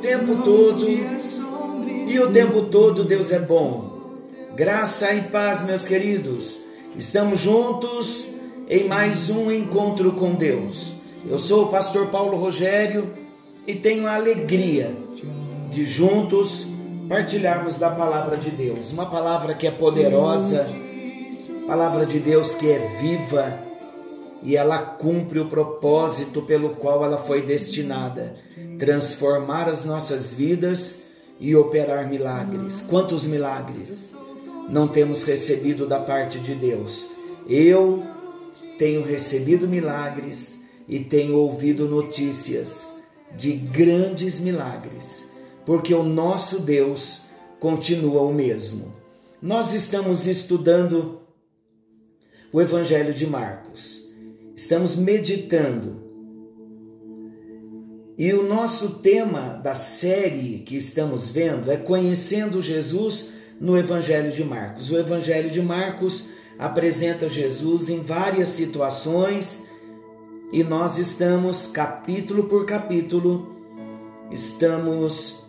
tempo todo e o tempo todo Deus é bom. Graça e paz, meus queridos. Estamos juntos em mais um encontro com Deus. Eu sou o pastor Paulo Rogério e tenho a alegria de juntos partilharmos da palavra de Deus, uma palavra que é poderosa, palavra de Deus que é viva e ela cumpre o propósito pelo qual ela foi destinada transformar as nossas vidas e operar milagres. Quantos milagres não temos recebido da parte de Deus? Eu tenho recebido milagres e tenho ouvido notícias de grandes milagres, porque o nosso Deus continua o mesmo. Nós estamos estudando o Evangelho de Marcos estamos meditando. E o nosso tema da série que estamos vendo é Conhecendo Jesus no Evangelho de Marcos. O Evangelho de Marcos apresenta Jesus em várias situações e nós estamos, capítulo por capítulo, estamos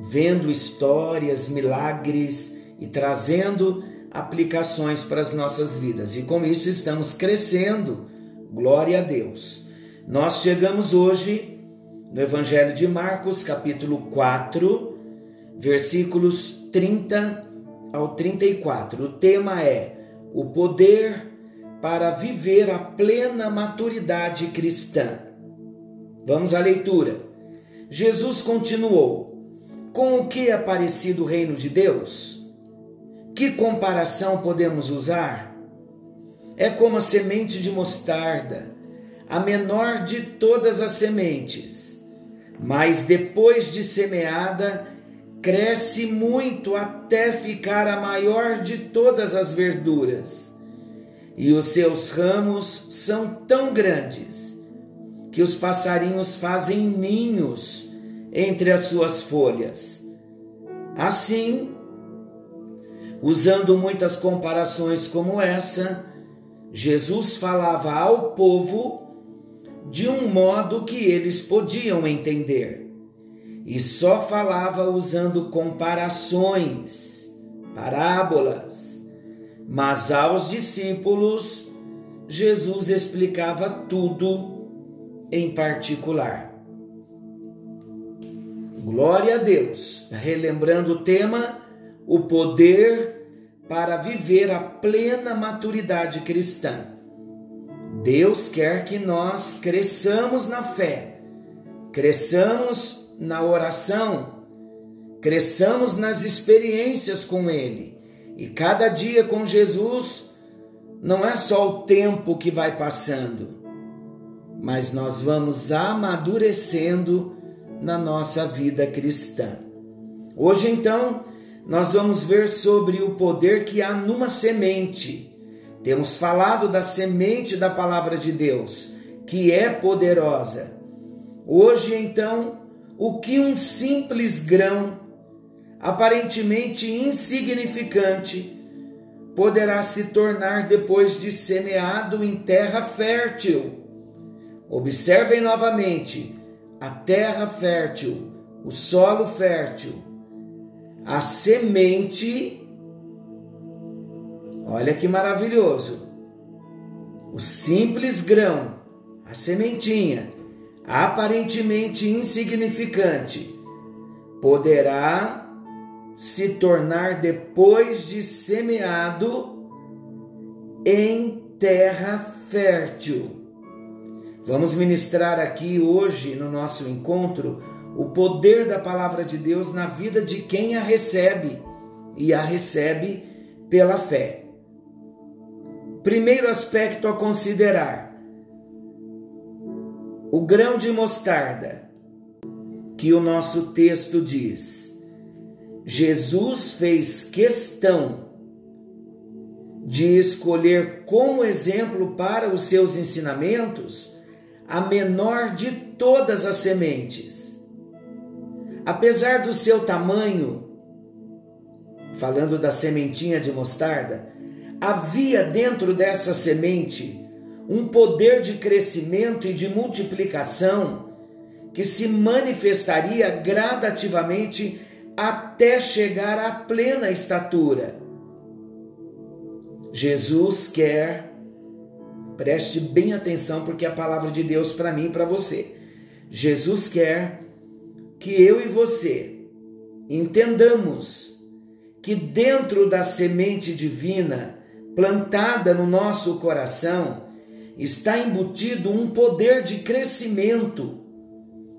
vendo histórias, milagres e trazendo aplicações para as nossas vidas. E com isso estamos crescendo Glória a Deus. Nós chegamos hoje no Evangelho de Marcos, capítulo 4, versículos 30 ao 34. O tema é o poder para viver a plena maturidade cristã. Vamos à leitura. Jesus continuou: Com o que é parecido o reino de Deus? Que comparação podemos usar? É como a semente de mostarda, a menor de todas as sementes, mas depois de semeada, cresce muito até ficar a maior de todas as verduras. E os seus ramos são tão grandes que os passarinhos fazem ninhos entre as suas folhas. Assim, usando muitas comparações como essa, Jesus falava ao povo de um modo que eles podiam entender e só falava usando comparações, parábolas. Mas aos discípulos, Jesus explicava tudo em particular. Glória a Deus! Relembrando o tema, o poder para viver a plena maturidade cristã. Deus quer que nós cresçamos na fé, cresçamos na oração, cresçamos nas experiências com Ele. E cada dia com Jesus não é só o tempo que vai passando, mas nós vamos amadurecendo na nossa vida cristã. Hoje, então, nós vamos ver sobre o poder que há numa semente. Temos falado da semente da palavra de Deus, que é poderosa. Hoje, então, o que um simples grão, aparentemente insignificante, poderá se tornar depois de semeado em terra fértil. Observem novamente a terra fértil, o solo fértil a semente. Olha que maravilhoso! O simples grão, a sementinha, aparentemente insignificante, poderá se tornar depois de semeado em terra fértil. Vamos ministrar aqui hoje no nosso encontro o poder da palavra de Deus na vida de quem a recebe e a recebe pela fé. Primeiro aspecto a considerar: o grão de mostarda, que o nosso texto diz. Jesus fez questão de escolher como exemplo para os seus ensinamentos a menor de todas as sementes. Apesar do seu tamanho, falando da sementinha de mostarda, havia dentro dessa semente um poder de crescimento e de multiplicação que se manifestaria gradativamente até chegar à plena estatura. Jesus quer, preste bem atenção porque é a palavra de Deus para mim e para você. Jesus quer que eu e você entendamos que dentro da semente divina plantada no nosso coração está embutido um poder de crescimento,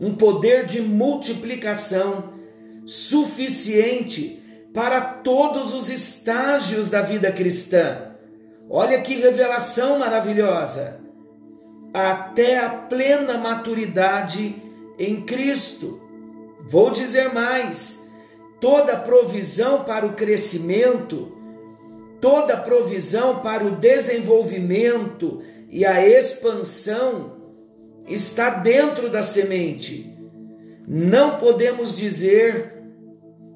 um poder de multiplicação suficiente para todos os estágios da vida cristã. Olha que revelação maravilhosa! Até a plena maturidade em Cristo. Vou dizer mais: toda provisão para o crescimento, toda provisão para o desenvolvimento e a expansão está dentro da semente. Não podemos dizer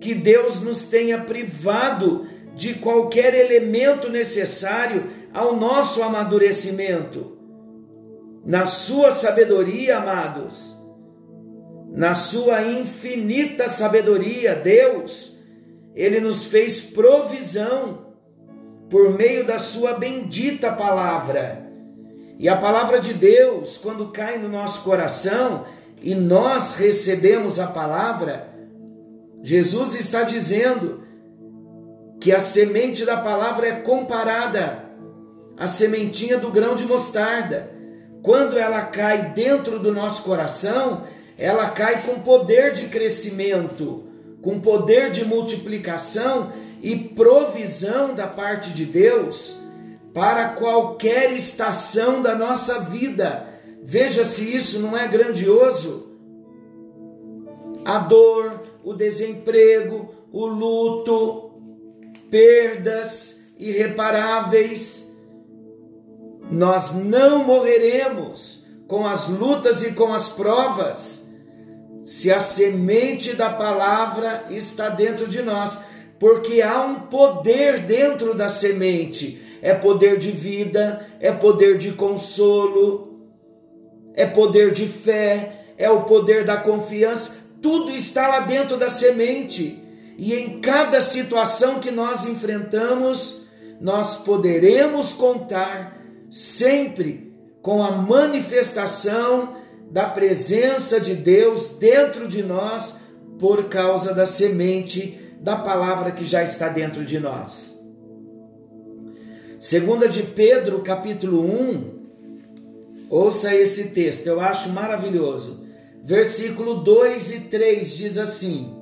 que Deus nos tenha privado de qualquer elemento necessário ao nosso amadurecimento. Na sua sabedoria, amados, na sua infinita sabedoria, Deus, Ele nos fez provisão por meio da Sua bendita palavra. E a palavra de Deus, quando cai no nosso coração e nós recebemos a palavra, Jesus está dizendo que a semente da palavra é comparada à sementinha do grão de mostarda. Quando ela cai dentro do nosso coração, ela cai com poder de crescimento, com poder de multiplicação e provisão da parte de Deus para qualquer estação da nossa vida. Veja se isso não é grandioso. A dor, o desemprego, o luto, perdas irreparáveis. Nós não morreremos com as lutas e com as provas se a semente da palavra está dentro de nós, porque há um poder dentro da semente. É poder de vida, é poder de consolo, é poder de fé, é o poder da confiança tudo está lá dentro da semente. E em cada situação que nós enfrentamos, nós poderemos contar sempre com a manifestação da presença de Deus dentro de nós por causa da semente da palavra que já está dentro de nós. Segunda de Pedro, capítulo 1, ouça esse texto, eu acho maravilhoso versículo 2 e 3 diz assim: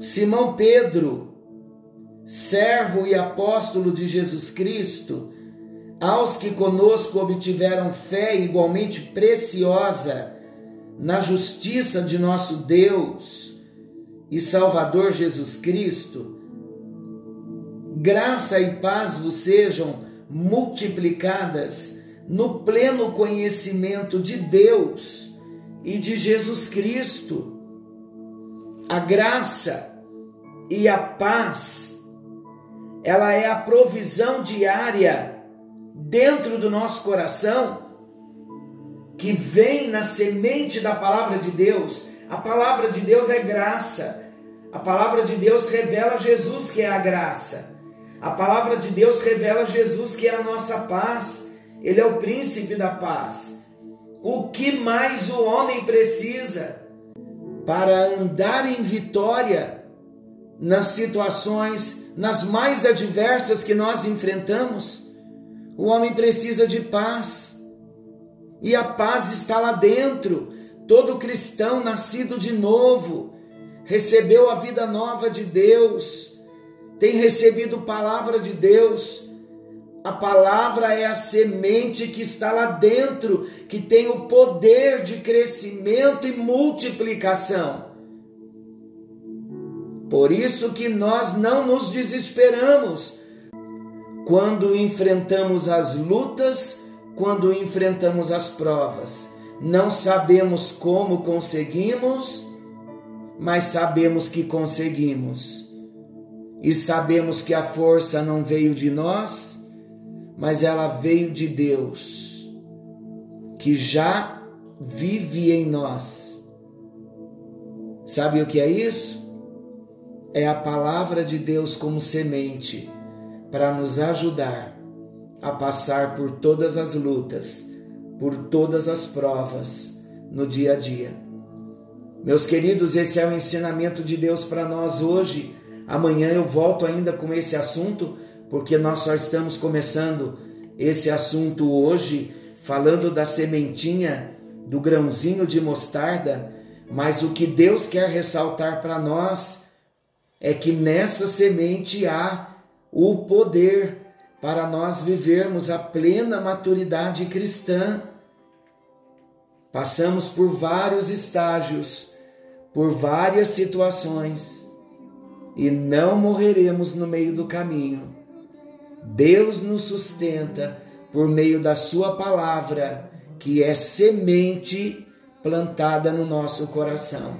Simão Pedro, servo e apóstolo de Jesus Cristo, aos que conosco obtiveram fé igualmente preciosa na justiça de nosso Deus e Salvador Jesus Cristo, graça e paz vos sejam multiplicadas no pleno conhecimento de Deus e de Jesus Cristo. A graça e a paz, ela é a provisão diária dentro do nosso coração que vem na semente da palavra de Deus. A palavra de Deus é graça. A palavra de Deus revela Jesus que é a graça. A palavra de Deus revela Jesus que é a nossa paz. Ele é o príncipe da paz. O que mais o homem precisa para andar em vitória nas situações, nas mais adversas que nós enfrentamos? O homem precisa de paz. E a paz está lá dentro. Todo cristão nascido de novo recebeu a vida nova de Deus, tem recebido palavra de Deus a palavra é a semente que está lá dentro, que tem o poder de crescimento e multiplicação. Por isso que nós não nos desesperamos quando enfrentamos as lutas, quando enfrentamos as provas. Não sabemos como conseguimos, mas sabemos que conseguimos. E sabemos que a força não veio de nós, mas ela veio de Deus, que já vive em nós. Sabe o que é isso? É a palavra de Deus como semente para nos ajudar a passar por todas as lutas, por todas as provas no dia a dia. Meus queridos, esse é o ensinamento de Deus para nós hoje. Amanhã eu volto ainda com esse assunto, porque nós só estamos começando esse assunto hoje, falando da sementinha, do grãozinho de mostarda, mas o que Deus quer ressaltar para nós é que nessa semente há o poder para nós vivermos a plena maturidade cristã. Passamos por vários estágios por várias situações e não morreremos no meio do caminho. Deus nos sustenta por meio da Sua palavra, que é semente plantada no nosso coração.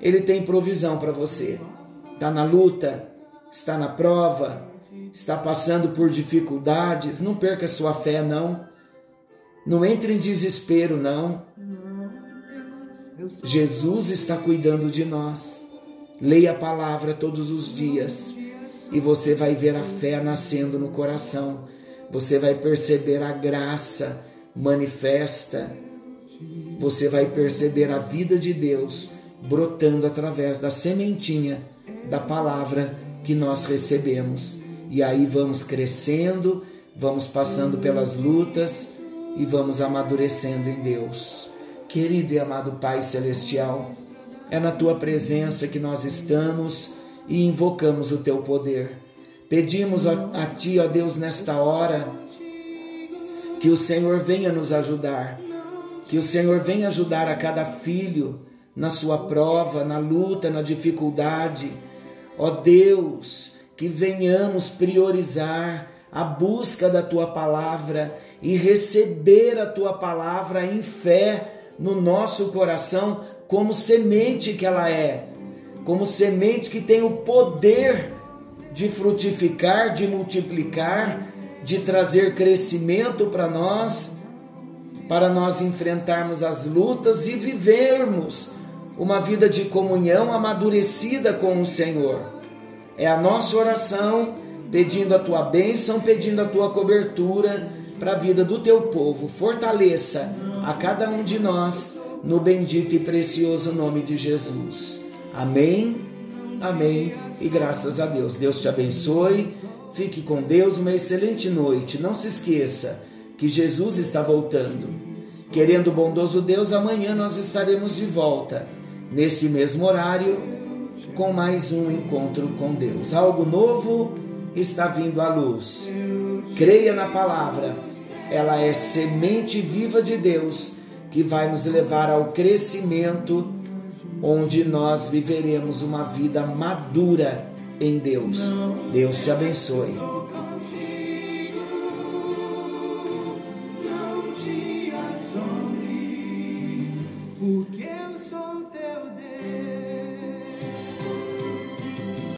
Ele tem provisão para você. Está na luta, está na prova, está passando por dificuldades. Não perca sua fé, não. Não entre em desespero, não. Jesus está cuidando de nós. Leia a palavra todos os dias e você vai ver a fé nascendo no coração. Você vai perceber a graça manifesta. Você vai perceber a vida de Deus brotando através da sementinha da palavra que nós recebemos. E aí vamos crescendo, vamos passando pelas lutas e vamos amadurecendo em Deus. Querido e amado Pai Celestial, é na tua presença que nós estamos e invocamos o teu poder. Pedimos a, a ti, ó Deus, nesta hora, que o Senhor venha nos ajudar, que o Senhor venha ajudar a cada filho na sua prova, na luta, na dificuldade. Ó Deus, que venhamos priorizar a busca da tua palavra e receber a tua palavra em fé no nosso coração como semente que ela é, como semente que tem o poder de frutificar, de multiplicar, de trazer crescimento para nós, para nós enfrentarmos as lutas e vivermos uma vida de comunhão amadurecida com o Senhor. É a nossa oração pedindo a tua bênção, pedindo a tua cobertura para a vida do teu povo. Fortaleça a cada um de nós no bendito e precioso nome de Jesus. Amém, amém e graças a Deus. Deus te abençoe, fique com Deus, uma excelente noite. Não se esqueça que Jesus está voltando. Querendo o bondoso Deus, amanhã nós estaremos de volta, nesse mesmo horário, com mais um encontro com Deus. Algo novo está vindo à luz. Creia na palavra ela é semente viva de Deus que vai nos levar ao crescimento, onde nós viveremos uma vida madura em Deus. Deus te abençoe.